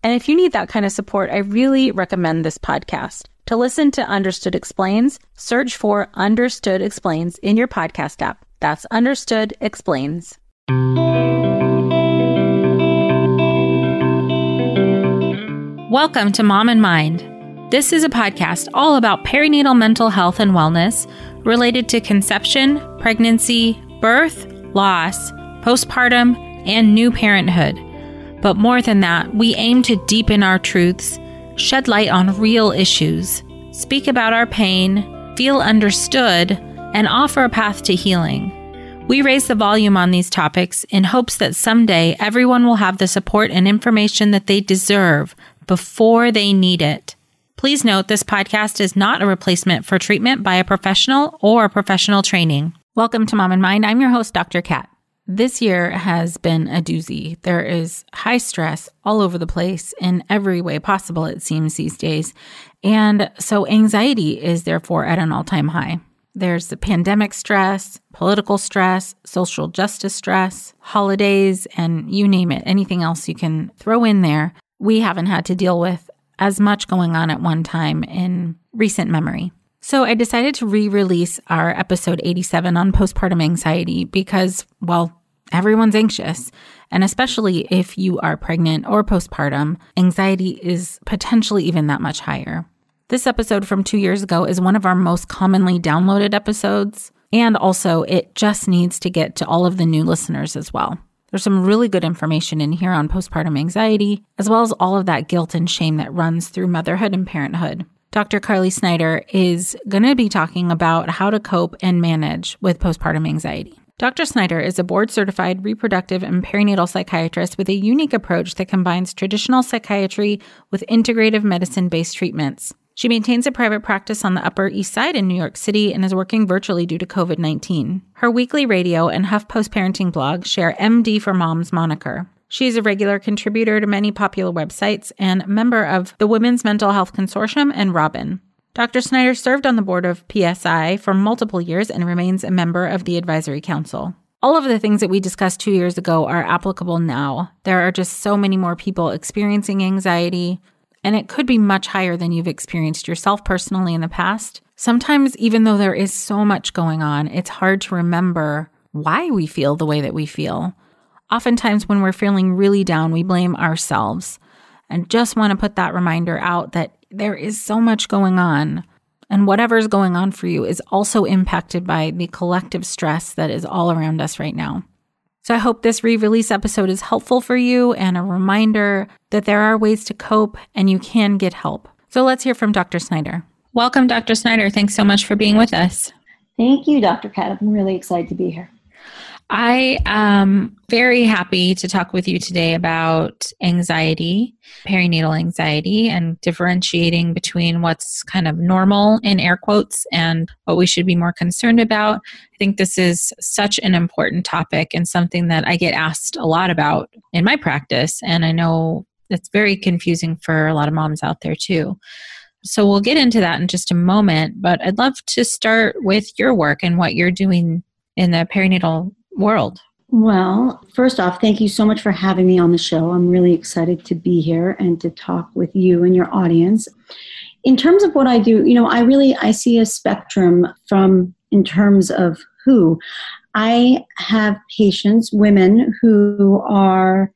And if you need that kind of support, I really recommend this podcast. To listen to Understood Explains, search for Understood Explains in your podcast app. That's Understood Explains. Welcome to Mom and Mind. This is a podcast all about perinatal mental health and wellness related to conception, pregnancy, birth, loss, postpartum, and new parenthood. But more than that, we aim to deepen our truths, shed light on real issues, speak about our pain, feel understood, and offer a path to healing. We raise the volume on these topics in hopes that someday everyone will have the support and information that they deserve before they need it. Please note this podcast is not a replacement for treatment by a professional or professional training. Welcome to Mom and Mind. I'm your host, Dr. Kat. This year has been a doozy. There is high stress all over the place in every way possible, it seems these days. And so anxiety is therefore at an all time high. There's the pandemic stress, political stress, social justice stress, holidays, and you name it, anything else you can throw in there we haven't had to deal with as much going on at one time in recent memory. So I decided to re release our episode 87 on postpartum anxiety because, well, everyone's anxious. And especially if you are pregnant or postpartum, anxiety is potentially even that much higher. This episode from two years ago is one of our most commonly downloaded episodes. And also, it just needs to get to all of the new listeners as well. There's some really good information in here on postpartum anxiety, as well as all of that guilt and shame that runs through motherhood and parenthood. Dr. Carly Snyder is going to be talking about how to cope and manage with postpartum anxiety. Dr. Snyder is a board certified reproductive and perinatal psychiatrist with a unique approach that combines traditional psychiatry with integrative medicine based treatments. She maintains a private practice on the Upper East Side in New York City and is working virtually due to COVID 19. Her weekly radio and HuffPost parenting blog share MD for Moms moniker. She is a regular contributor to many popular websites and member of the Women's Mental Health Consortium and Robyn. Dr. Snyder served on the board of PSI for multiple years and remains a member of the advisory council. All of the things that we discussed two years ago are applicable now. There are just so many more people experiencing anxiety, and it could be much higher than you've experienced yourself personally in the past. Sometimes, even though there is so much going on, it's hard to remember why we feel the way that we feel. Oftentimes, when we're feeling really down, we blame ourselves. And just want to put that reminder out that there is so much going on. And whatever's going on for you is also impacted by the collective stress that is all around us right now. So I hope this re release episode is helpful for you and a reminder that there are ways to cope and you can get help. So let's hear from Dr. Snyder. Welcome, Dr. Snyder. Thanks so much for being with us. Thank you, Dr. Kat. I'm really excited to be here. I am very happy to talk with you today about anxiety, perinatal anxiety, and differentiating between what's kind of normal in air quotes and what we should be more concerned about. I think this is such an important topic and something that I get asked a lot about in my practice. And I know it's very confusing for a lot of moms out there too. So we'll get into that in just a moment, but I'd love to start with your work and what you're doing in the perinatal world? Well, first off, thank you so much for having me on the show. I'm really excited to be here and to talk with you and your audience. In terms of what I do, you know, I really I see a spectrum from in terms of who I have patients, women who are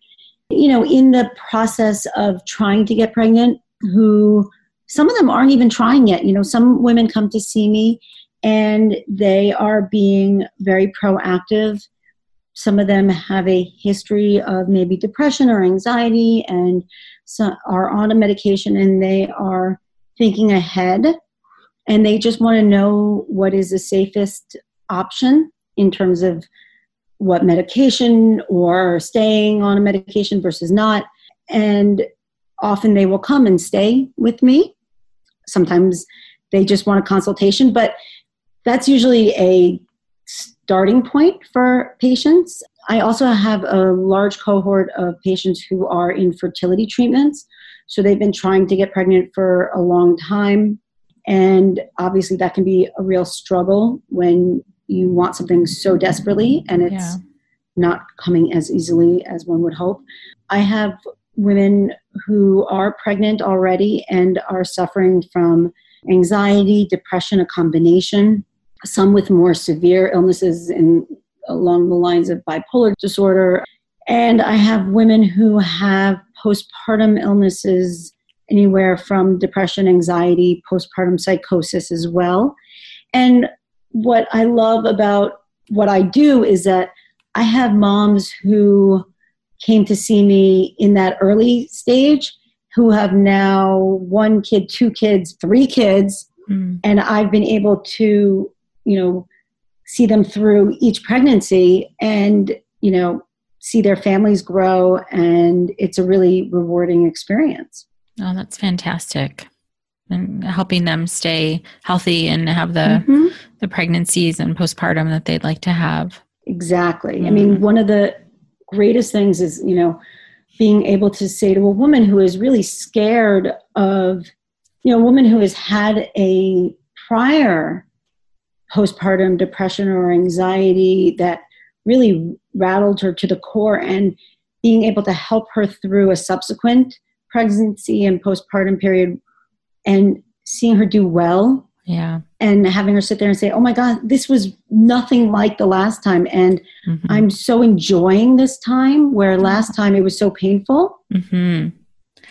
you know, in the process of trying to get pregnant who some of them aren't even trying yet. You know, some women come to see me and they are being very proactive. Some of them have a history of maybe depression or anxiety and so are on a medication and they are thinking ahead and they just want to know what is the safest option in terms of what medication or staying on a medication versus not. And often they will come and stay with me. Sometimes they just want a consultation, but that's usually a starting point for patients. I also have a large cohort of patients who are in fertility treatments. So they've been trying to get pregnant for a long time. And obviously, that can be a real struggle when you want something so desperately and it's yeah. not coming as easily as one would hope. I have women who are pregnant already and are suffering from anxiety, depression, a combination, some with more severe illnesses in, along the lines of bipolar disorder. And I have women who have postpartum illnesses, anywhere from depression, anxiety, postpartum psychosis as well. And what I love about what I do is that I have moms who came to see me in that early stage who have now one kid, two kids, three kids, mm. and I've been able to, you know, see them through each pregnancy and, you know, see their families grow and it's a really rewarding experience. Oh, that's fantastic and helping them stay healthy and have the mm-hmm. the pregnancies and postpartum that they'd like to have. Exactly. Mm-hmm. I mean, one of the greatest things is, you know, being able to say to a woman who is really scared of, you know, a woman who has had a prior postpartum depression or anxiety that really rattled her to the core and being able to help her through a subsequent pregnancy and postpartum period and seeing her do well. Yeah. And having her sit there and say oh my god this was nothing like the last time. And mm-hmm. i'm so enjoying this time where last time it was so painful. Mm-hmm.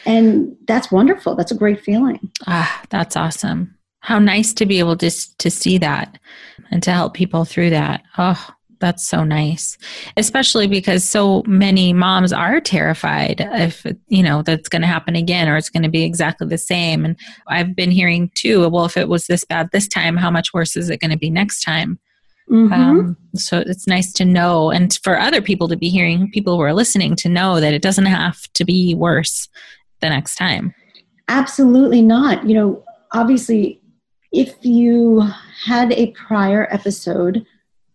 and that's wonderful. That's a great feeling. Ah that's awesome. How nice to be able to to see that and to help people through that. Oh that's so nice. Especially because so many moms are terrified if you know that's going to happen again or it's going to be exactly the same. And i've been hearing too well if it was this bad this time how much worse is it going to be next time? Mm-hmm. um, so it's nice to know and for other people to be hearing people who are listening to know that it doesn't have to be worse the next time. Absolutely not. You know obviously if you had a prior episode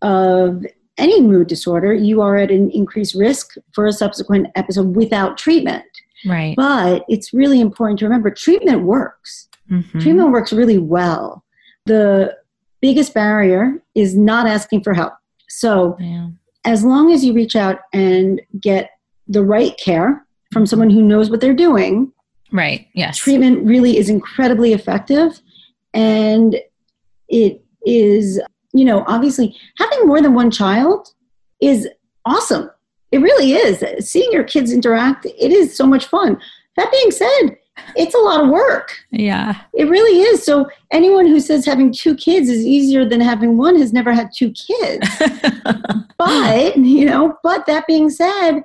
of any mood disorder, you are at an increased risk for a subsequent episode without treatment. Right. But it's really important to remember treatment works. Mm-hmm. Treatment works really well. The biggest barrier is not asking for help. So, yeah. as long as you reach out and get the right care from someone who knows what they're doing, right? Yes. Treatment really is incredibly effective and it is you know, obviously having more than one child is awesome. It really is. Seeing your kids interact, it is so much fun. That being said, it's a lot of work. Yeah. It really is. So anyone who says having two kids is easier than having one has never had two kids. but, you know, but that being said,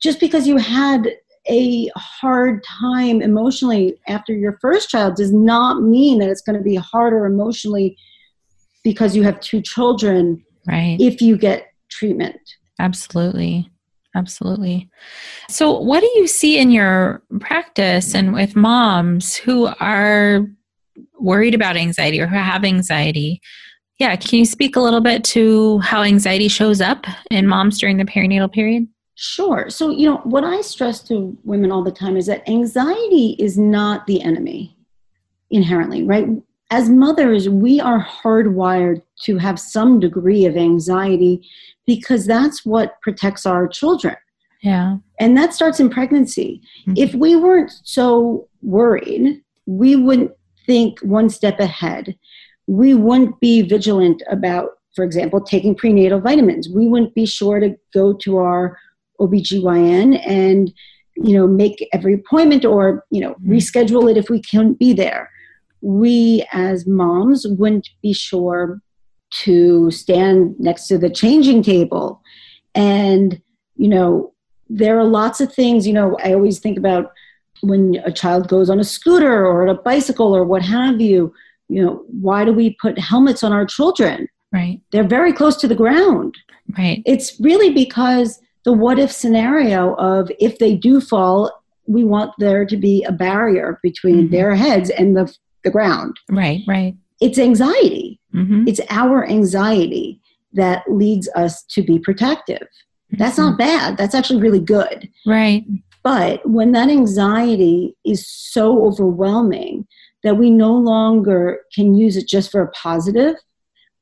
just because you had a hard time emotionally after your first child does not mean that it's going to be harder emotionally because you have two children right. if you get treatment. Absolutely. Absolutely. So what do you see in your practice and with moms who are worried about anxiety or who have anxiety? Yeah can you speak a little bit to how anxiety shows up in moms during the perinatal period Sure. So, you know, what I stress to women all the time is that anxiety is not the enemy inherently, right? as mothers, we are hardwired to have some degree of anxiety because that's what protects our children. Yeah. And that starts in pregnancy. Mm-hmm. If we weren't so worried, we wouldn't think one step ahead. We wouldn't be vigilant about, for example, taking prenatal vitamins. We wouldn't be sure to go to our OBGYN and, you know, make every appointment or, you know, mm-hmm. reschedule it if we can't be there we as moms wouldn't be sure to stand next to the changing table. And, you know, there are lots of things, you know, I always think about when a child goes on a scooter or a bicycle or what have you, you know, why do we put helmets on our children? Right. They're very close to the ground. Right. It's really because the what if scenario of if they do fall, we want there to be a barrier between mm-hmm. their heads and the, the ground. Right, right. It's anxiety. Mm-hmm. It's our anxiety that leads us to be protective. That's not mm-hmm. bad. That's actually really good. Right. But when that anxiety is so overwhelming that we no longer can use it just for a positive,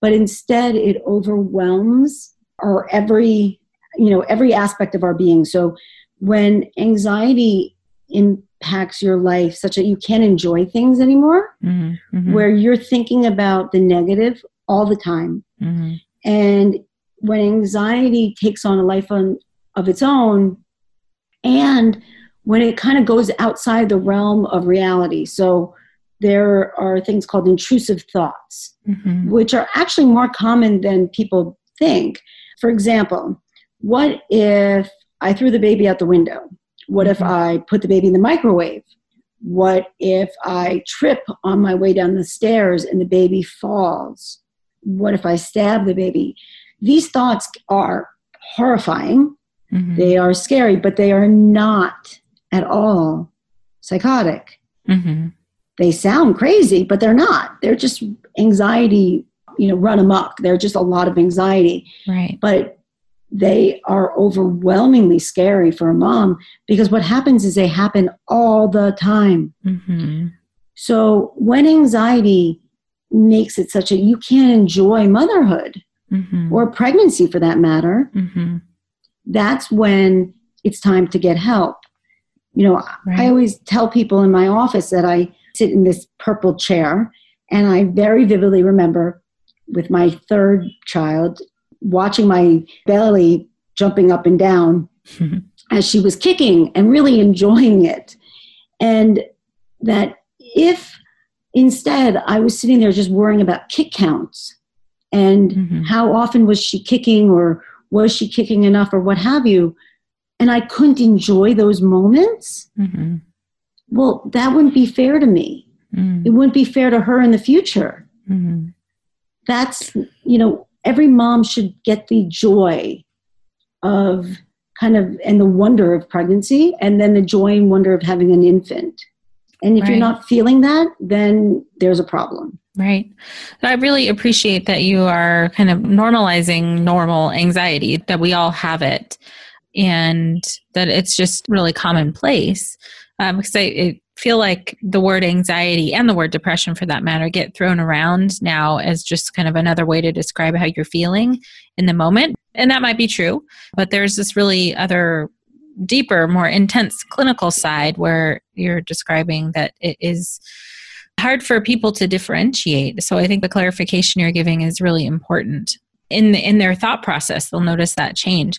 but instead it overwhelms our every, you know, every aspect of our being. So when anxiety impacts your life such that you can't enjoy things anymore, mm-hmm. Mm-hmm. where you're thinking about the negative all the time. Mm-hmm. And when anxiety takes on a life on, of its own, and when it kind of goes outside the realm of reality. So there are things called intrusive thoughts, mm-hmm. which are actually more common than people think. For example, what if I threw the baby out the window? What if mm-hmm. I put the baby in the microwave? What if I trip on my way down the stairs and the baby falls? What if I stab the baby? These thoughts are horrifying. Mm-hmm. They are scary, but they are not at all psychotic. Mm-hmm. They sound crazy, but they're not. They're just anxiety, you know, run amok. They're just a lot of anxiety. Right. But they are overwhelmingly scary for a mom because what happens is they happen all the time. Mm-hmm. So when anxiety makes it such a you can't enjoy motherhood mm-hmm. or pregnancy for that matter, mm-hmm. that's when it's time to get help. You know, right. I always tell people in my office that I sit in this purple chair, and I very vividly remember with my third child watching my belly jumping up and down as she was kicking and really enjoying it. And that if instead I was sitting there just worrying about kick counts and mm-hmm. how often was she kicking or was she kicking enough or what have you, and I couldn't enjoy those moments, mm-hmm. well, that wouldn't be fair to me. Mm-hmm. It wouldn't be fair to her in the future. Mm-hmm. That's, you know, every mom should get the joy of kind of and the wonder of pregnancy and then the joy and wonder of having an infant. And if right. you're not feeling that then there's a problem. Right. I really appreciate that you are kind of normalizing normal anxiety that we all have it and that it's just really commonplace um, because I, it, feel like the word anxiety and the word depression for that matter get thrown around now as just kind of another way to describe how you're feeling in the moment. And that might be true, but there's this really other deeper, more intense clinical side where you're describing that it is hard for people to differentiate. So I think the clarification you're giving is really important. In in their thought process, they'll notice that change.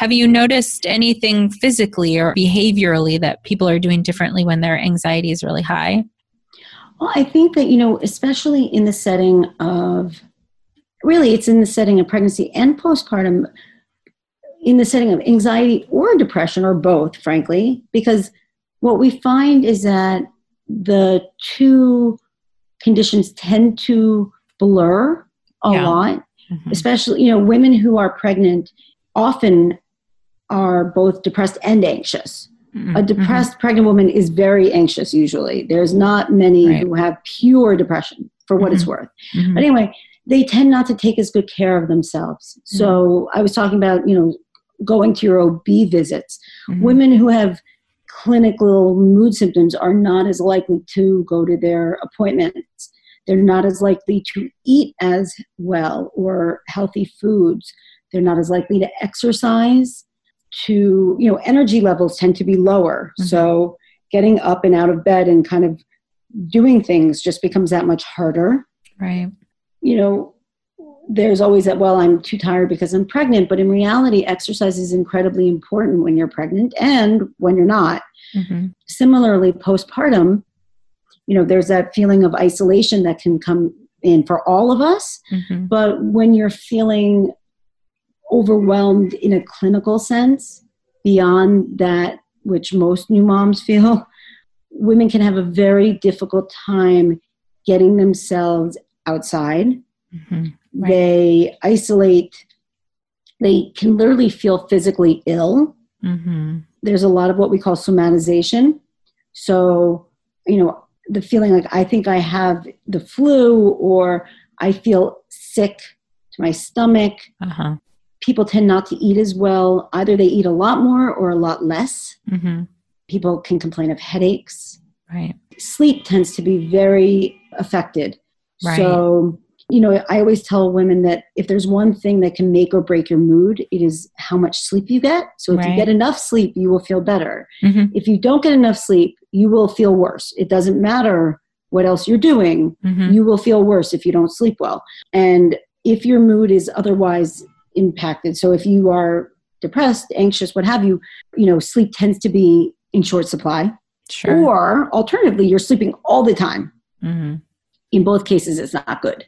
Have you noticed anything physically or behaviorally that people are doing differently when their anxiety is really high? Well, I think that, you know, especially in the setting of really, it's in the setting of pregnancy and postpartum, in the setting of anxiety or depression, or both, frankly, because what we find is that the two conditions tend to blur a Yeah. lot, Mhm. especially, you know, women who are pregnant often are both depressed and anxious. Mhm. A depressed pregnant woman is very anxious usually. There's not many Right. who have pure depression for what it's worth. Mhm. But anyway, they tend not to take as good care of themselves. So I was talking about, you know, going to your OB visits. Mhm. Women who have clinical mood symptoms are not as likely to go to their appointments. They're not as likely to eat as well or healthy foods. They're not as likely to exercise. To, you know, energy levels tend to be lower. Mhm. So getting up and out of bed and kind of doing things just becomes that much harder Right. you know, there's always that, well, I'm too tired because I'm pregnant. But in reality, exercise is incredibly important when you're pregnant and when you're not. Mhm. Similarly, postpartum, you know, there's that feeling of isolation that can come in for all of us. Mhm. But when you're feeling overwhelmed in a clinical sense, beyond that which most new moms feel, women can have a very difficult time getting themselves outside. Mhm. Right. They isolate, they can literally feel physically ill. Mhm. There's a lot of what we call somatization. So, you know, the feeling like I think I have the flu or I feel sick to my stomach. Uh-huh. People tend not to eat as well. Either they eat a lot more or a lot less. Mhm. People can complain of headaches. Right. Sleep tends to be very affected. Right. So, you know, I always tell women that if there's one thing that can make or break your mood, it is how much sleep you get. So, if Right. you get enough sleep, you will feel better. Mhm. If you don't get enough sleep, you will feel worse. It doesn't matter what else you're doing, Mhm. you will feel worse if you don't sleep well. And if your mood is otherwise impacted, so if you are depressed, anxious, what have you, you know, sleep tends to be in short supply. Sure. Or alternatively, you're sleeping all the time Mhm. in both cases it's not good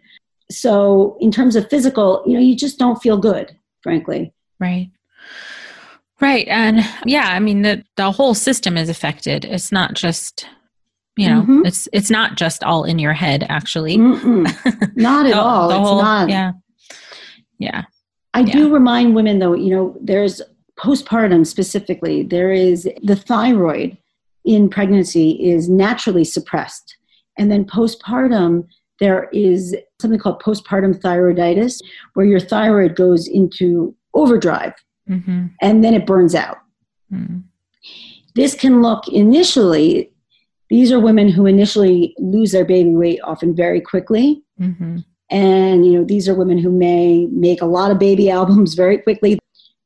so in terms of physical you know you just don't feel good frankly Right. Right. And yeah, I mean the the whole system is affected. It's not just you know, Mhm. it's it's not just all in your head actually. Not at The- all the it's whole- not Yeah. Yeah. I do remind women though you know there's postpartum specifically there is the thyroid in pregnancy is naturally suppressed and then postpartum there is something called postpartum thyroiditis where your thyroid goes into overdrive Mhm. and then it burns out Mhm. this can look initially these are women who initially lose their baby weight often very quickly Mhm. And you know these are women who may make a lot of baby albums very quickly.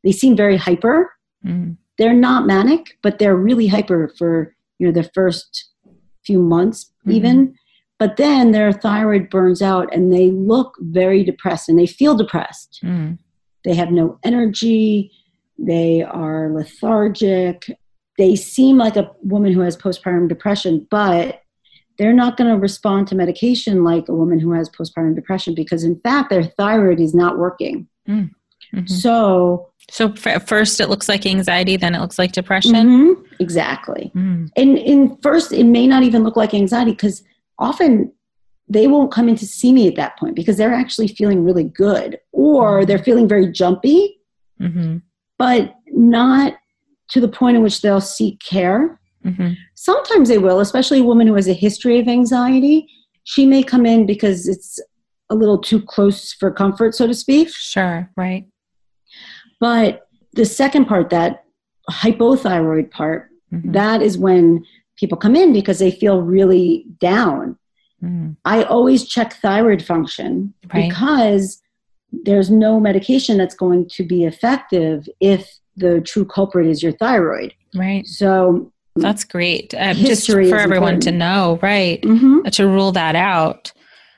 They seem very hyper. Mhm. they're not manic but they're really hyper for you know the first few months even. But then their thyroid burns out and they look very depressed and they feel depressed. Mhm. they have no energy. They are lethargic. They seem like a woman who has postpartum depression but they're not going to respond to medication like a woman who has postpartum depression because in fact their thyroid is not working Mhm. so So f- first it looks like anxiety, then it looks like depression. Mhm, exactly Mhm. and in first it may not even look like anxiety because often they won't come in to see me at that point because they're actually feeling really good or Mhm. they're feeling very jumpy Mhm. but not to the point in which they'll seek care. Mhm. Sometimes they will, especially a woman who has a history of anxiety. She may come in because it's a little too close for comfort, so to speak. Sure. Right. But the second part, that hypothyroid part, Mhm. that is when people come in because they feel really down. Mhm. I always check thyroid function Right. because there's no medication that's going to be effective if the true culprit is your thyroid. Right. So, That's great. Um, just for everyone to know, right? mhm. To rule that out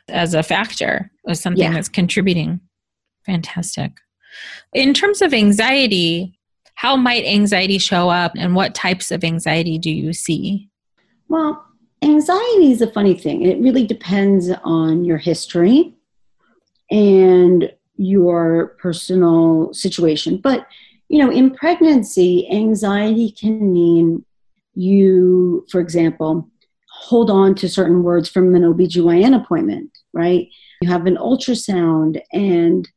as a factor as something Yeah. that's contributing. Fantastic. In terms of anxiety, how might anxiety show up and what types of anxiety do you see? Well, anxiety is a funny thing. It really depends on your history and your personal situation. But, you know, in pregnancy, anxiety can mean you, for example, hold on to certain words from an OBGYN appointment, right? You have an ultrasound and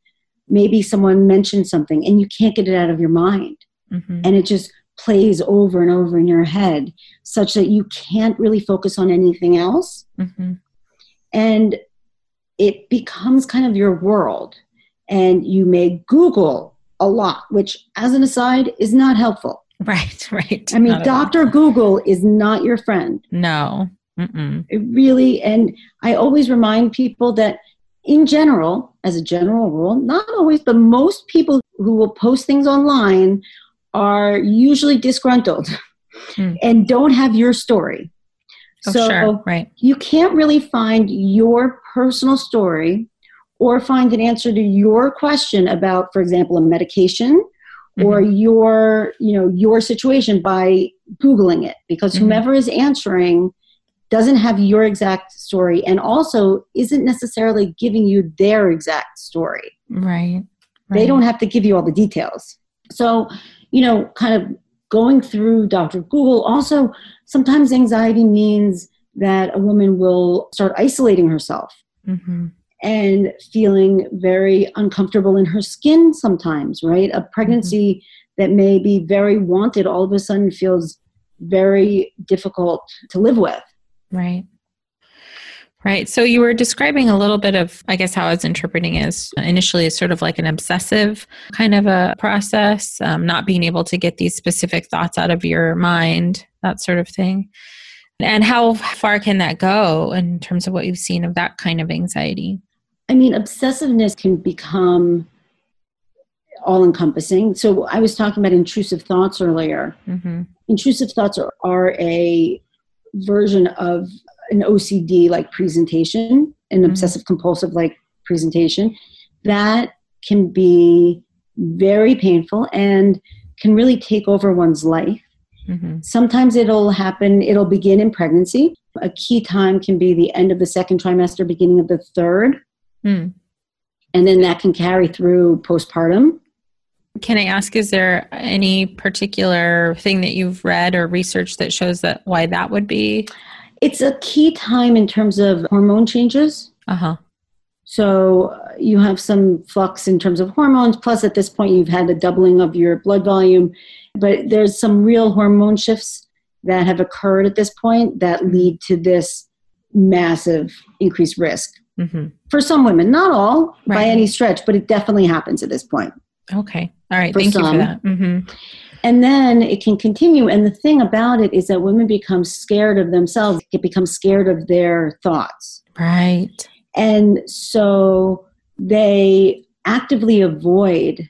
maybe someone mentioned something and you can't get it out of your mind. Mm-hmm. And it just plays over and over in your head such that you can't really focus on anything else. Mm-hmm. And it becomes kind of your world. And you may Google a lot, which, as an aside, is not helpful. Right, right. I mean, Dr. Google is not your friend. No. Mm-mm. It really, and I always remind people that in general, as a general rule, not always, but most people who will post things online are usually disgruntled mm. and don't have your story. Oh, so sure. right. you can't really find your personal story or find an answer to your question about, for example, a medication mm-hmm. or your, you know, your situation by Googling it because mm-hmm. whomever is answering doesn't have your exact story and also isn't necessarily giving you their exact story. Right. right. They don't have to give you all the details. So, you know, kind of going through Dr. Google, also sometimes anxiety means that a woman will start isolating herself mm-hmm. And feeling very uncomfortable in her skin sometimes, right? A pregnancy mm-hmm. that may be very wanted all of a sudden feels very difficult to live with. Right. Right. So you were describing a little bit of, I guess, how I was interpreting is initially as sort of like an obsessive kind of a process, um, not being able to get these specific thoughts out of your mind, that sort of thing. And how far can that go in terms of what you've seen of that kind of anxiety? I mean, obsessiveness can become all encompassing. So I was talking about intrusive thoughts earlier. Mm-hmm. Intrusive thoughts are, are a version of an OCD like presentation, an mm-hmm. obsessive compulsive like presentation, that can be very painful and can really take over one's life. Mm-hmm. Sometimes it'll happen, it'll begin in pregnancy. A key time can be the end of the second trimester, beginning of the third. Mm. And then that can carry through postpartum. Can I ask, is there any particular thing that you've read or researched that shows that why that would be? It's a key time in terms of hormone changes. Uh huh. So you have some flux in terms of hormones, plus at this point you've had a doubling of your blood volume. But there's some real hormone shifts that have occurred at this point that lead to this massive increased risk. Mm-hmm. For some women, not all right. by any stretch, but it definitely happens at this point. Okay. All right. Thank some. you for that. Mm-hmm. And then it can continue. And the thing about it is that women become scared of themselves, It becomes scared of their thoughts. Right. And so they actively avoid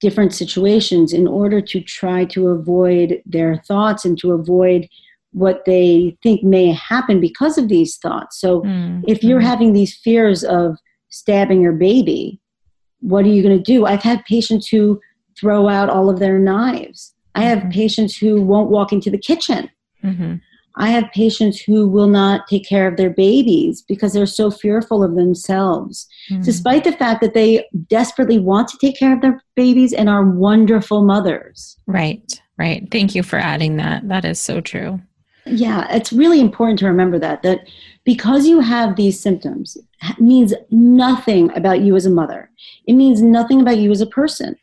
different situations in order to try to avoid their thoughts and to avoid what they think may happen because of these thoughts. So mm-hmm. if you're having these fears of stabbing your baby, what are you going to do? I've had patients who throw out all of their knives. I have mm-hmm. patients who won't walk into the kitchen. Mm-hmm. I have patients who will not take care of their babies because they're so fearful of themselves, mm-hmm. despite the fact that they desperately want to take care of their babies and are wonderful mothers. Right, right. Thank you for adding that. That is so true. Yeah, it's really important to remember that that because you have these symptoms means nothing about you as a mother. It means nothing about you as a person.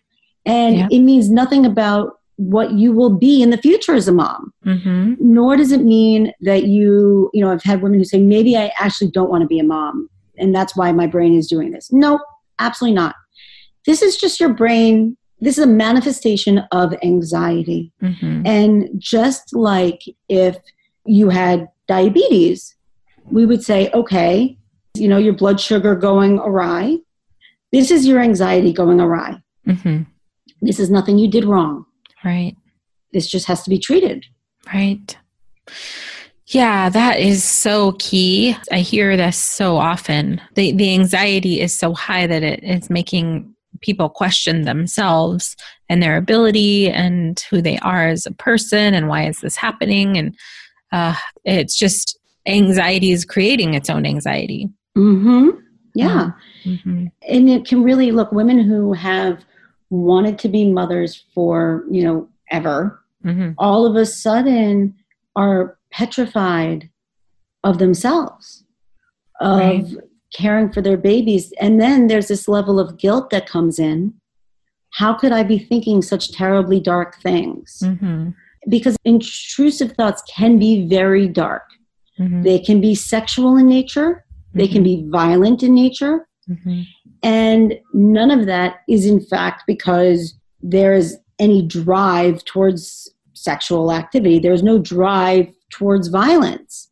And yeah. it means nothing about what you will be in the future as a mom. Mm-hmm. Nor does it mean that you, you know, I've had women who say, maybe I actually don't want to be a mom. And that's why my brain is doing this. No, absolutely not. This is just your brain. This is a manifestation of anxiety. Mm-hmm. And just like if you had diabetes, we would say, okay, you know, your blood sugar going awry. This is your anxiety going awry. Mm-hmm. This is nothing you did wrong. Right. This just has to be treated. Right. Yeah, that is so key. I hear this so often. The the anxiety is so high that it is making people question themselves and their ability and who they are as a person and why is this happening and uh, it's just anxiety is creating its own anxiety Mm-hmm. Yeah. mm-hmm. And it can really look women who have wanted to be mothers for, you know, ever, Mm-hmm. all of a sudden are petrified of themselves, of Right. caring for their babies. And then there's this level of guilt that comes in. How could I be thinking such terribly dark things? Mm-hmm. Because intrusive thoughts can be very dark. Mm-hmm. They can be sexual in nature, they can be violent in nature, Mm-hmm. and none of that is in fact because there is any drive towards sexual activity. There's no drive towards violence.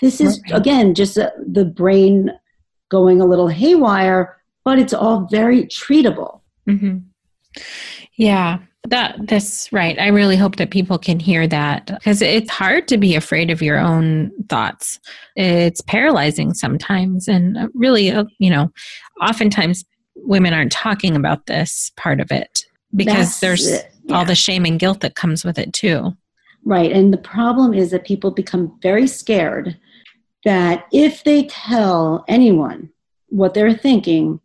This is, Right. again, just uh, the brain going a little haywire, but it's all very treatable. hmm Yeah, that that's right. I really hope that people can hear that because it's hard to be afraid of your own thoughts. It's paralyzing sometimes, and uh, really, uh, you know, oftentimes women aren't talking about this part of it because That's there's it. all the shame and guilt that comes with it too. Right. And the problem is that people become very scared that if they tell anyone what they're thinking,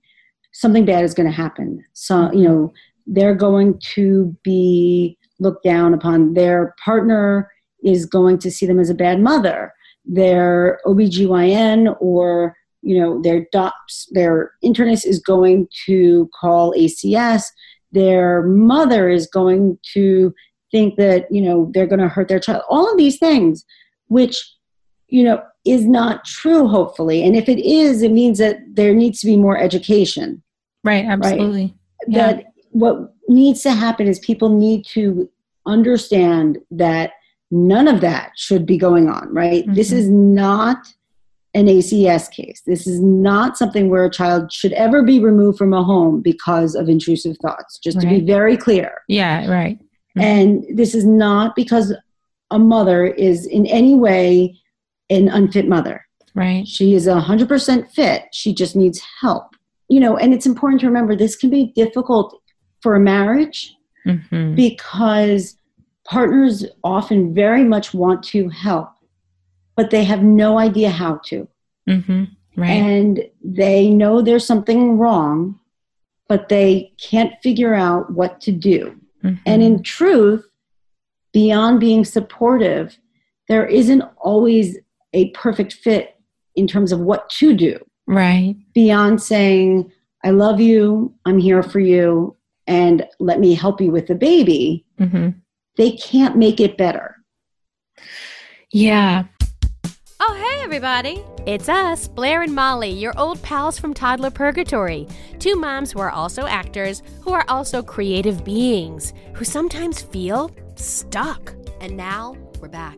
something bad is going to happen. So, you know, they're going to be looked down upon. Their partner is going to see them as a bad mother. Their OBGYN or, you know, their docs, their internist is going to call ACS. Their mother is going to think that you know they're going to hurt their child all of these things which you know is not true hopefully and if it is it means that there needs to be more education Right, absolutely. Yeah. that what needs to happen is people need to understand that none of that should be going on right this Mhm. is not an ACS case. This is not something where a child should ever be removed from a home because of intrusive thoughts, just to be very clear. Yeah, right. Mhm. And this is not because a mother is in any way an unfit mother. Right. She is 100% fit. She just needs help. You know, and it's important to remember this can be difficult for a marriage hmm because partners often very much want to help, but they have no idea how to. hmm Right. And they know there's something wrong, but they can't figure out what to do. Mhm. And in truth, beyond being supportive, there isn't always a perfect fit in terms of what to do. right. Beyond saying, I love you, I'm here for you, and let me help you with the baby, hmm they can't make it better. Yeah. Oh, hey, everybody. It's us, Blair and Molly, your old pals from Toddler Purgatory. Two moms who are also actors, who are also creative beings, who sometimes feel stuck. And now we're back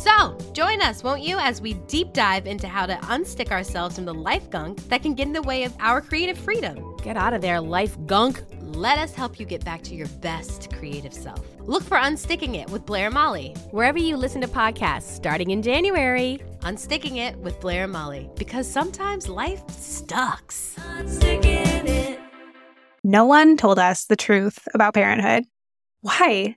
So, join us, won't you, as we deep dive into how to unstick ourselves from the life gunk that can get in the way of our creative freedom. Get out of there, life gunk. Let us help you get back to your best creative self. Look for Unsticking It with Blair and Molly, wherever you listen to podcasts starting in January. Unsticking It with Blair and Molly, because sometimes life sucks. No one told us the truth about parenthood. Why?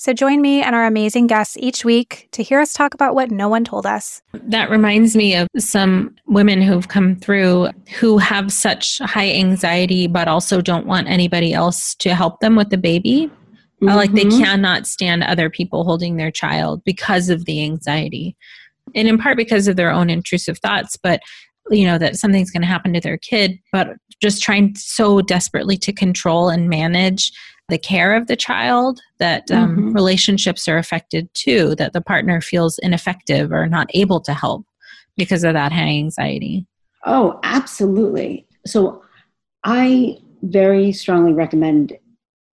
So join me and our amazing guests each week to hear us talk about what no one told us. That reminds me of some women who've come through who have such high anxiety, but also don't want anybody else to help them with the baby. Mm-hmm. Like they Mhm. cannot stand other people holding their child because of the anxiety. And in part because of their own intrusive thoughts, but you know, that something's going to happen to their kid, but just trying so desperately to control and manage the care of the child that um, Mhm. relationships are affected too, that the partner feels ineffective or not able to help because of that high anxiety. Oh, absolutely. So I very strongly recommend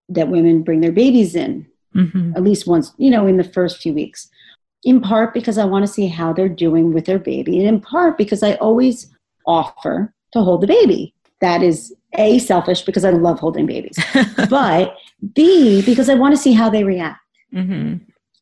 that women bring their babies in hmm at least once, you know, in the first few weeks. In part because I want to see how they're doing with their baby, and in part because I always offer to hold the baby. That is A, selfish because I love holding babies, but B, because I want to see how they react. hmm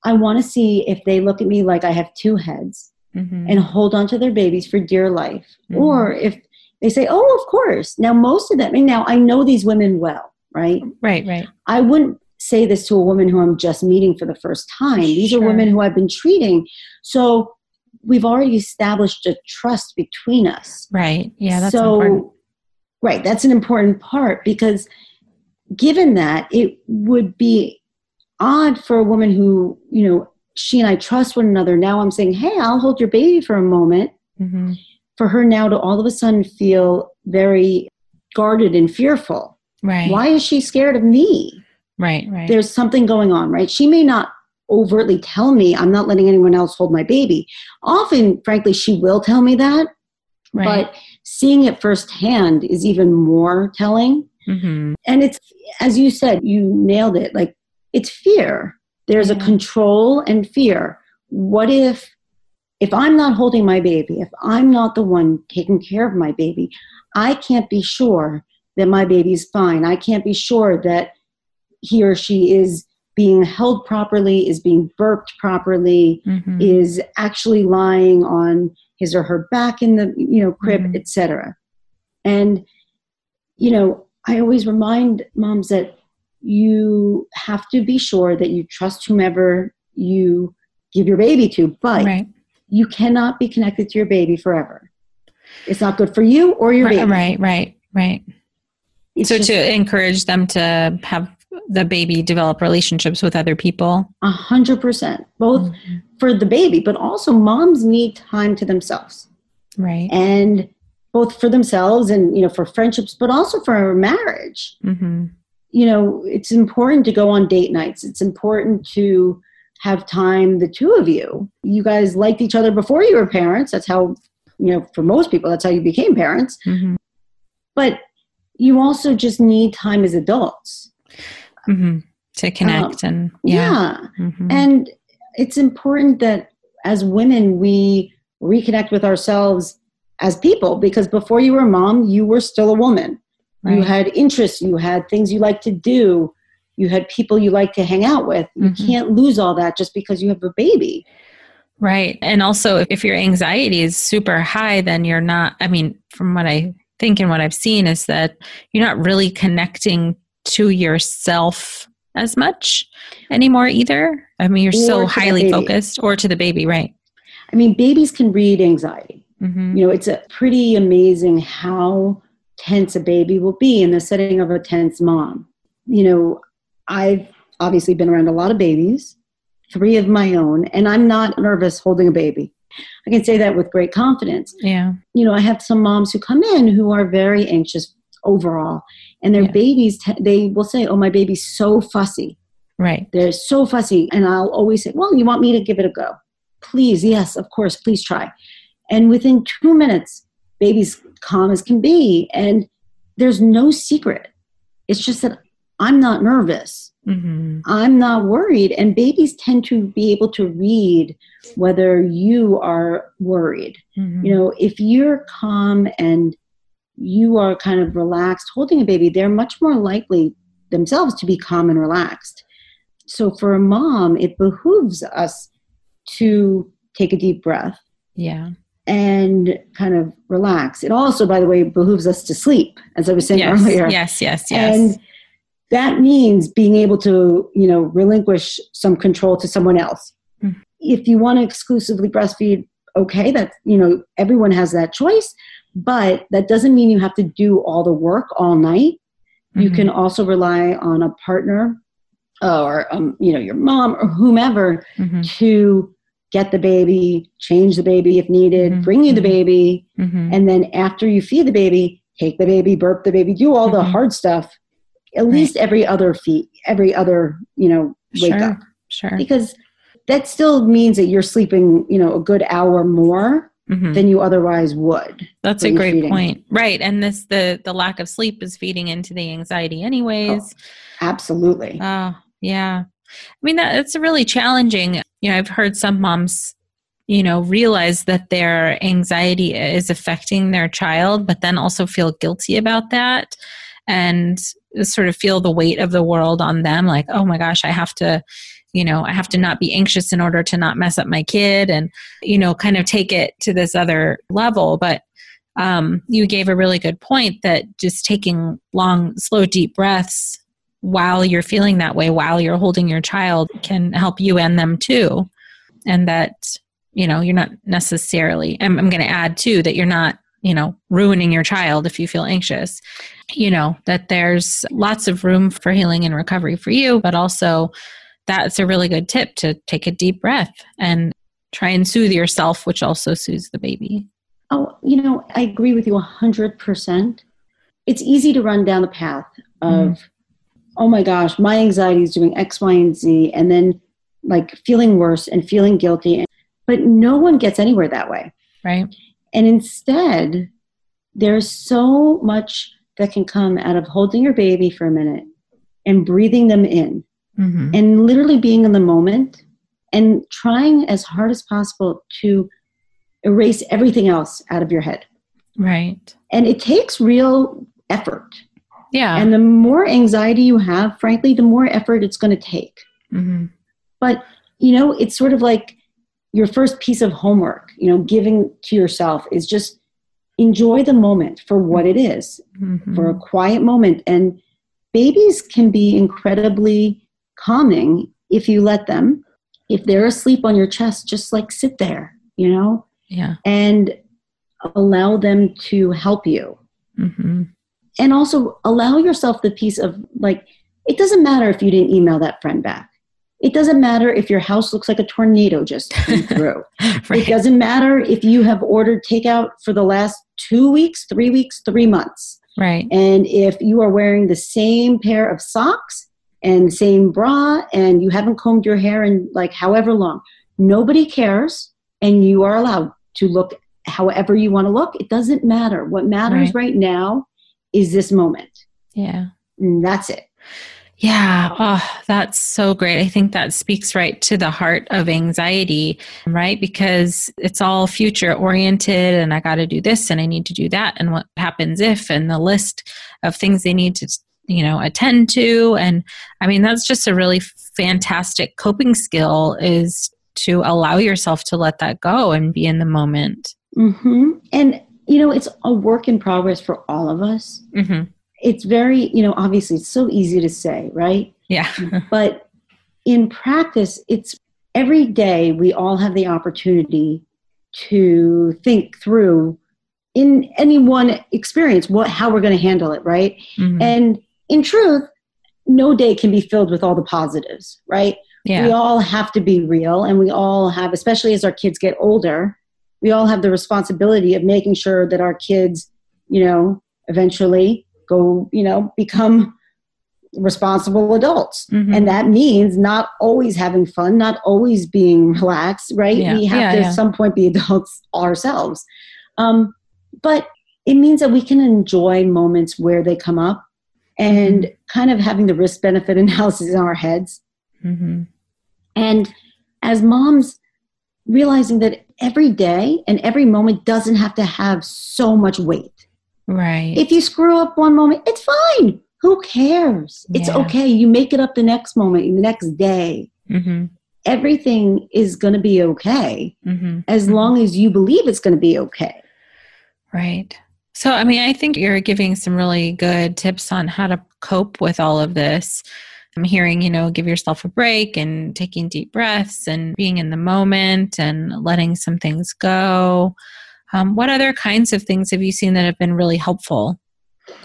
I want to see if they look at me like I have two heads hmm and hold on to their babies for dear life, Mhm. or if they say, Oh, of course. Now, most of them, and now I know these women well, right? Right, right. I wouldn't say this to a woman who I'm just meeting for the first time. These Sure. are women who I've been treating. So we've already established a trust between us. Right. Yeah, that's so, important. right, that's an important part because given that, it would be odd for a woman who, you know, she and I trust one another. Now I'm saying, hey, I'll hold your baby for a moment. hmm For her now to all of a sudden feel very guarded and fearful. Right. Why is she scared of me? Right, right. there's something going on, right? She may not overtly tell me I'm not letting anyone else hold my baby. Often, frankly, she will tell me that, right. but seeing it firsthand is even more telling. Hmm And it's, as you said, you nailed it. Like, it's fear. There's a control and fear. What if, if I'm not holding my baby, if I'm not the one taking care of my baby, I can't be sure that my baby's fine. I can't be sure that he or she is being held properly, is being burped properly, hmm is actually lying on his or her back in the you know crib, Mhm. etc. And you know, I always remind moms that you have to be sure that you trust whomever you give your baby to, but Right. you cannot be connected to your baby forever. It's not good for you or your Right, baby. right, right, right. It's so just to encourage them to have the baby develop relationships with other people. a hundred percent, both Mhm. for the baby, but also moms need time to themselves. Right. and both for themselves and you know for friendships but also for marriage. Hmm you know it's important to go on date nights. It's important to have time the two of you. You guys liked each other before you were parents. That's how you know for most people that's how you became parents. Hmm but you also just need time as adults. Hmm To connect and yeah. yeah. Mhm. and it's important that as women we reconnect with ourselves as people because before you were a mom you were still a woman you had interests you had things you like to do you had people you like to hang out with you Mhm. can't lose all that just because you have a baby Right. And also, if- if your anxiety is super high, then you're not, I mean, from what I think and what I've seen is that you're not really connecting to yourself as much anymore either. I mean, you're Or so highly focused or to the baby, right? i mean babies can read anxiety hmm you know it's a pretty amazing how tense a baby will be in the setting of a tense mom you know i've obviously been around a lot of babies three of my own and i'm not nervous holding a baby i can say that with great confidence Yeah. you know i have some moms who come in who are very anxious overall and their Yeah. babies, they will say oh my baby's so fussy Right. they're so fussy. And I'll always say, Well, you want me to give it a go? Please, yes, of course, please try. And within two minutes, baby's calm as can be. And there's no secret. It's just that I'm not nervous. hmm I'm not worried. And babies tend to be able to read whether you are worried. hmm You know, if you're calm and you are kind of relaxed holding a baby, they're much more likely themselves to be calm and relaxed. So for a mom, it behooves us to take a deep breath Yeah. And kind of relax. It also, by the way, behooves us to sleep, as I was saying yes, earlier. Yes, yes, yes. And that means being able to, you know, relinquish some control to someone else. Mm. If you want to exclusively breastfeed, okay, that, you know, everyone has that choice, but that doesn't mean you have to do all the work all night. You Mhm. can also rely on a partner or, um, you know, your mom or whomever Mhm, to get the baby, change the baby if needed, Mhm, bring you the mhm. baby, mhm. and then after you feed the baby, take the baby, burp the baby, do all the Mhm. hard stuff. At least every other feed, every other you know wake sure, up, sure. because that still means that you're sleeping you know a good hour more Mhm. than you otherwise would. That's a great feeding. point. Right. And this the the lack of sleep is feeding into the anxiety anyways. Absolutely. Oh, yeah. I mean that it's really challenging. You know, I've heard some moms, you know, realize that their anxiety is affecting their child, but then also feel guilty about that and sort of feel the weight of the world on them. Like, "Oh my gosh, I have to you know, I have to not be anxious in order to not mess up my kid and you know, kind of take it to this other level, but um, you gave a really good point that just taking long, slow, deep breaths while you're feeling that way, while you're holding your child, can help you and them too. And that, you know, you're not necessarily, I'm, I'm going to add too, that you're not, you know, ruining your child if you feel anxious. You know, that there's lots of room for healing and recovery for you, but also that's a really good tip to take a deep breath and try and soothe yourself, which also soothes the baby. Oh, you know, I agree with you 100%. It's easy to run down the path of, mm-hmm. Oh my gosh, my anxiety is doing X, Y, and Z, and then like feeling worse and feeling guilty. But no one gets anywhere that way. Right. And instead, there's so much that can come out of holding your baby for a minute and breathing them in Mm-hmm. and literally being in the moment and trying as hard as possible to erase everything else out of your head. Right. And it takes real effort. Yeah. And the more anxiety you have, frankly, the more effort it's going to take. mm-hmm. But, you know, it's sort of like your first piece of homework, you know, giving to yourself is just enjoy the moment for what it is, Mm-hmm. for a quiet moment. And babies can be incredibly calming if you let them. If they're asleep on your chest, just like sit there, you know, yeah. and allow them to help you. Mm-hmm. And also allow yourself the piece of like it doesn't matter if you didn't email that friend back. It doesn't matter if your house looks like a tornado just came through. It doesn't matter if you have ordered takeout for the last two weeks three weeks three months. Right. and if you are wearing the same pair of socks and same bra and you haven't combed your hair in like however long nobody cares and you are allowed to look however you want to look. It doesn't matter. What matters right now is this moment Yeah. and that's it Yeah. Oh, that's so great. I think that speaks right to the heart of anxiety, right? Because it's all future oriented and I got to do this and I need to do that. And what happens if, and the list of things they need to, you know, attend to. And I mean, that's just a really fantastic coping skill is to allow yourself to let that go and be in the moment. Mm-hmm. and you know it's a work in progress for all of us Mm-hmm. it's very you know obviously it's so easy to say right Yeah. but in practice it's every day we all have the opportunity to think through in any one experience what how we're going to handle it right Mhm. and in truth no day can be filled with all the positives right Yeah. we all have to be real and we all have especially as our kids get older we all have the responsibility of making sure that our kids you know eventually go you know become responsible adults Mhm. and that means not always having fun not always being relaxed right Yeah. we have Yeah, to yeah. at some point be adults ourselves um, but it means that we can enjoy moments where they come up and kind of having the risk benefit analysis in our heads Mhm. and as moms, realizing that every day and every moment doesn't have to have so much weight. Right. If you screw up one moment, it's fine. Who cares? It's okay. You make it up the next moment, the next day. mm-hmm. everything is going to be okay Mm-hmm. as long as you believe it's going to be okay. Right. So, I mean, I think you're giving some really good tips on how to cope with all of this. I'm hearing, you know, give yourself a break and taking deep breaths and being in the moment and letting some things go. Um, what other kinds of things have you seen that have been really helpful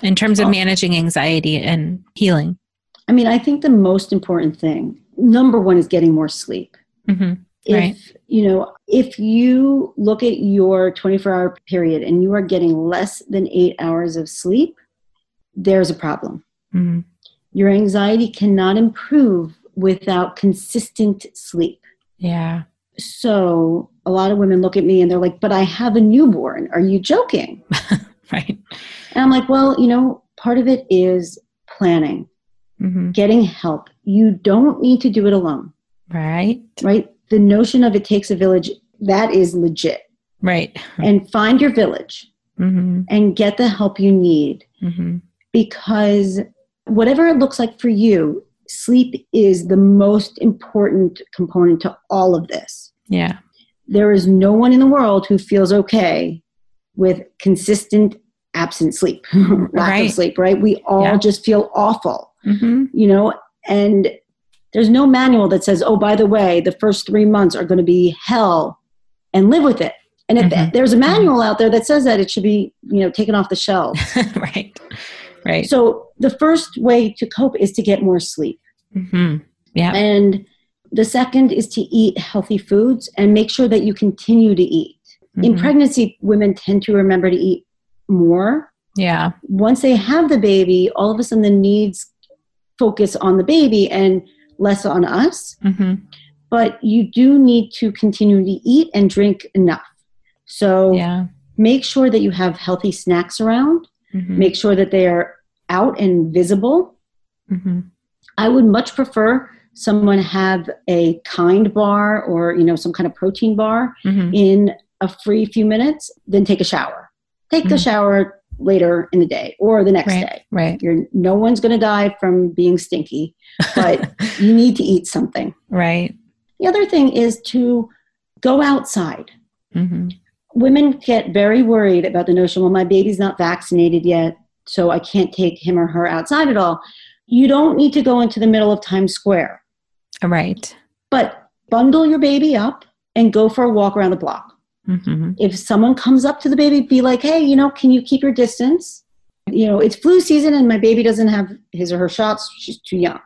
in terms of Oh. managing anxiety and healing? I mean, I think the most important thing, number one, is getting more sleep. hmm If, Right. you know, if you look at your 24 hour period and you are getting less than eight hours of sleep, there's a problem. hmm Your anxiety cannot improve without consistent sleep. Yeah. So a lot of women look at me and they're like, but I have a newborn. Are you joking? Right. And I'm like, well, you know, part of it is planning, hmm getting help. You don't need to do it alone, Right. right? The notion of it takes a village, that is legit. Right. And find your village hmm and get the help you need hmm because whatever it looks like for you, sleep is the most important component to all of this. Yeah. There is no one in the world who feels okay with consistent absent sleep, lack Right. of sleep, right? We all Yeah. just feel awful, hmm you know, and there's no manual that says, oh, by the way, the first three months are going to be hell and live with it. And if Mhm. there's a manual out there that says that, it should be, you know, taken off the shelf. right. Right. So the first way to cope is to get more sleep. hmm Yeah. And the second is to eat healthy foods and make sure that you continue to eat. In Mhm. pregnancy, women tend to remember to eat more. Yeah. Once they have the baby, all of a sudden the needs focus on the baby and less on us. hmm But you do need to continue to eat and drink enough. So Yeah. make sure that you have healthy snacks around, Mhm. make sure that they are out and visible. Mhm. I would much prefer someone have a kind bar or you know some kind of protein bar Mhm. in a free few minutes than take a shower. Take the Mhm. shower later in the day or the next Right. day. Right. You're no one's going to die from being stinky, but you need to eat something. right. The other thing is to go outside. hmm Women get very worried about the notion, well, my baby's not vaccinated yet, so I can't take him or her outside at all. You don't need to go into the middle of Times Square. Right. but bundle your baby up and go for a walk around the block. hmm If someone comes up to the baby, be like, hey, you know, can you keep your distance? You know, it's flu season and my baby doesn't have his or her shots. She's too young.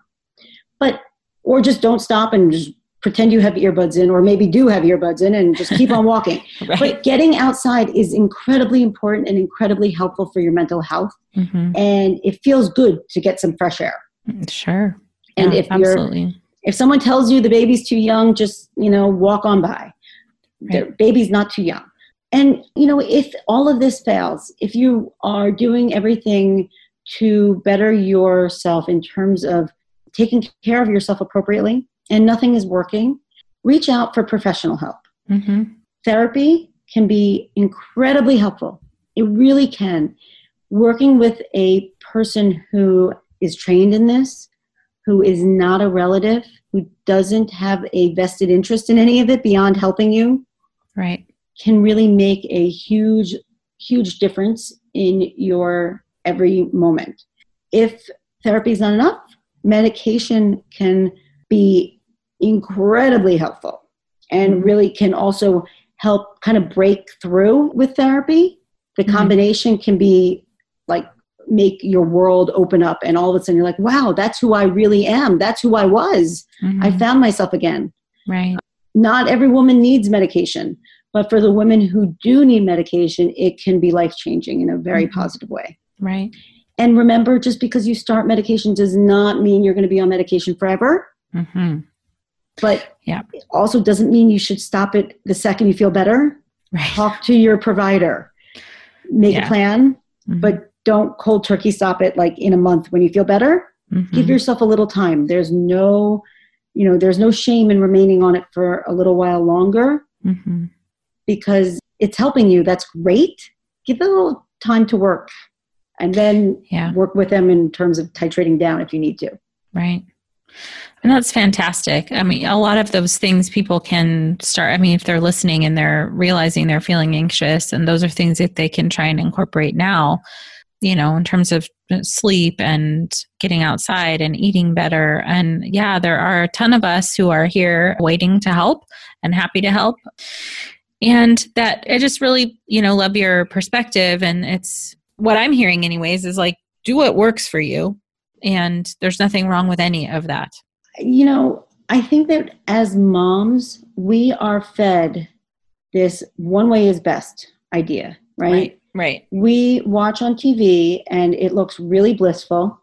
But, or just don't stop and just pretend you have earbuds in, or maybe do have earbuds in and just keep on walking. Right. But getting outside is incredibly important and incredibly helpful for your mental health. hmm And it feels good to get some fresh air. Sure. And Yeah, if you're absolutely. if someone tells you the baby's too young just you know walk on by the baby's not too young and you know if all of this fails if you are doing everything to better yourself in terms of taking care of yourself appropriately and nothing is working reach out for professional help. Hmm therapy can be incredibly helpful. It really can. Working with a person who is trained in this who is not a relative who doesn't have a vested interest in any of it beyond helping you Right. can really make a huge huge difference in your every moment. If therapy is not enough medication can be incredibly helpful and Mhm. really can also help kind of break through with therapy the Mhm. combination can be like make your world open up and all of a sudden you're like wow that's who i really am that's who i was i Mhm. found myself again right. not every woman needs medication but for the women who do need medication it can be life changing in a very Mhm. positive way Right. and remember just because you start medication does not mean you're going to be on medication forever hmm but Yeah. it also doesn't mean you should stop it the second you feel better Right. talk to your provider make Yeah. a plan Mhm. but don't cold turkey stop it like in a month when you feel better give Mhm. yourself a little time there's no you know there's no shame in remaining on it for a little while longer Mhm. because it's helping you that's great give it a little time to work and then Yeah. work with them in terms of titrating down if you need to Right. And that's fantastic. I mean, a lot of those things people can start. I mean, if they're listening and they're realizing they're feeling anxious, and those are things that they can try and incorporate now, you know, in terms of sleep and getting outside and eating better. And yeah, there are a ton of us who are here waiting to help and happy to help. And that I just really, you know, love your perspective. And it's what I'm hearing, anyways, is like, do what works for you. And there's nothing wrong with any of that you know, I think that as moms, we are fed this one way is best idea, right? Right. right. We watch on TV and it looks really blissful.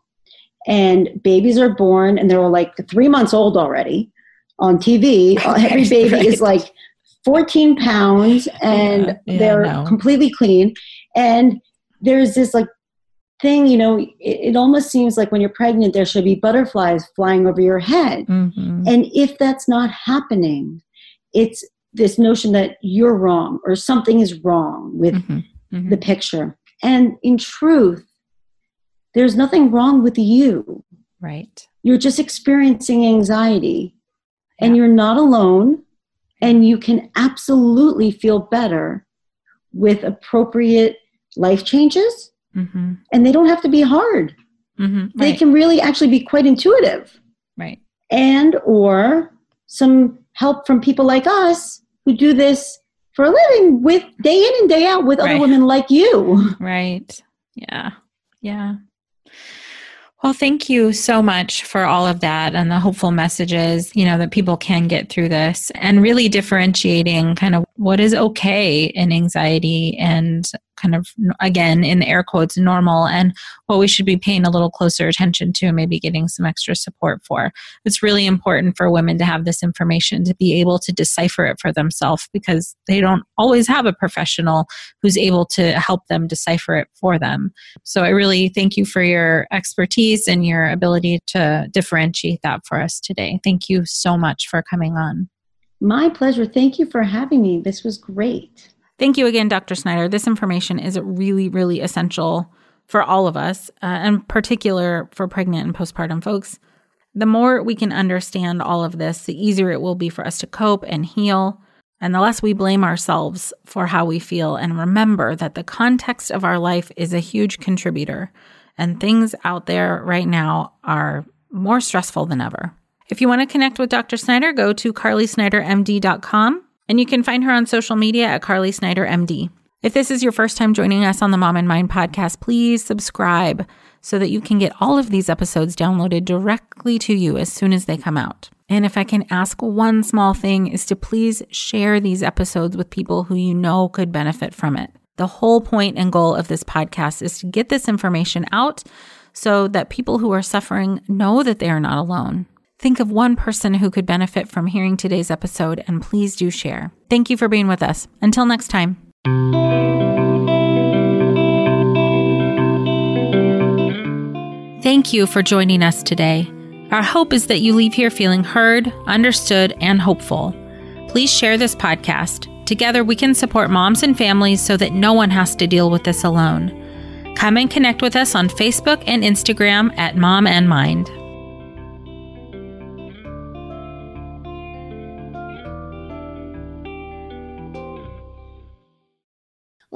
And babies are born and they're like three months old already on TV. Every baby right. is like 14 pounds and yeah, yeah, they're no. completely clean. And there's this like thing, you know, it, it, almost seems like when you're pregnant, there should be butterflies flying over your head. Mm-hmm. And if that's not happening, it's this notion that you're wrong or something is wrong with mm-hmm. Mm-hmm. the picture. And in truth, there's nothing wrong with you. Right. You're just experiencing anxiety yeah. and you're not alone. And you can absolutely feel better with appropriate life changes Mm-hmm. And they don't have to be hard. Mm-hmm. Right. They can really actually be quite intuitive. Right. And or some help from people like us who do this for a living with day in and day out with right. other women like you. Right. Yeah. Yeah. Well, thank you so much for all of that and the hopeful messages, you know, that people can get through this and really differentiating kind of what is okay in anxiety and kind of again in the air quotes normal and what we should be paying a little closer attention to and maybe getting some extra support for. It's really important for women to have this information to be able to decipher it for themselves because they don't always have a professional who's able to help them decipher it for them. So i really thank you for your expertise and your ability to differentiate that for us today. Thank you so much for coming on. My pleasure. Thank you for having me. This was great Thank you again, Dr. Snyder. This information is really, really essential for all of us, uh, and particular for pregnant and postpartum folks. The more we can understand all of this, the easier it will be for us to cope and heal, and the less we blame ourselves for how we feel. And remember that the context of our life is a huge contributor, and things out there right now are more stressful than ever. If you want to connect with Dr. Snyder, go to carlysnydermd.com and you can find her on social media at Carly Snyder MD. If this is your first time joining us on the Mom and Mind podcast, please subscribe so that you can get all of these episodes downloaded directly to you as soon as they come out. And if I can ask one small thing is to please share these episodes with people who you know could benefit from it. The whole point and goal of this podcast is to get this information out so that people who are suffering know that they are not alone. Think of one person who could benefit from hearing today's episode and please do share. Thank you for being with us. Until next time. Thank you for joining us today. Our hope is that you leave here feeling heard, understood, and hopeful. Please share this podcast. Together, we can support moms and families so that no one has to deal with this alone. Come and connect with us on Facebook and Instagram at Mom and Mind.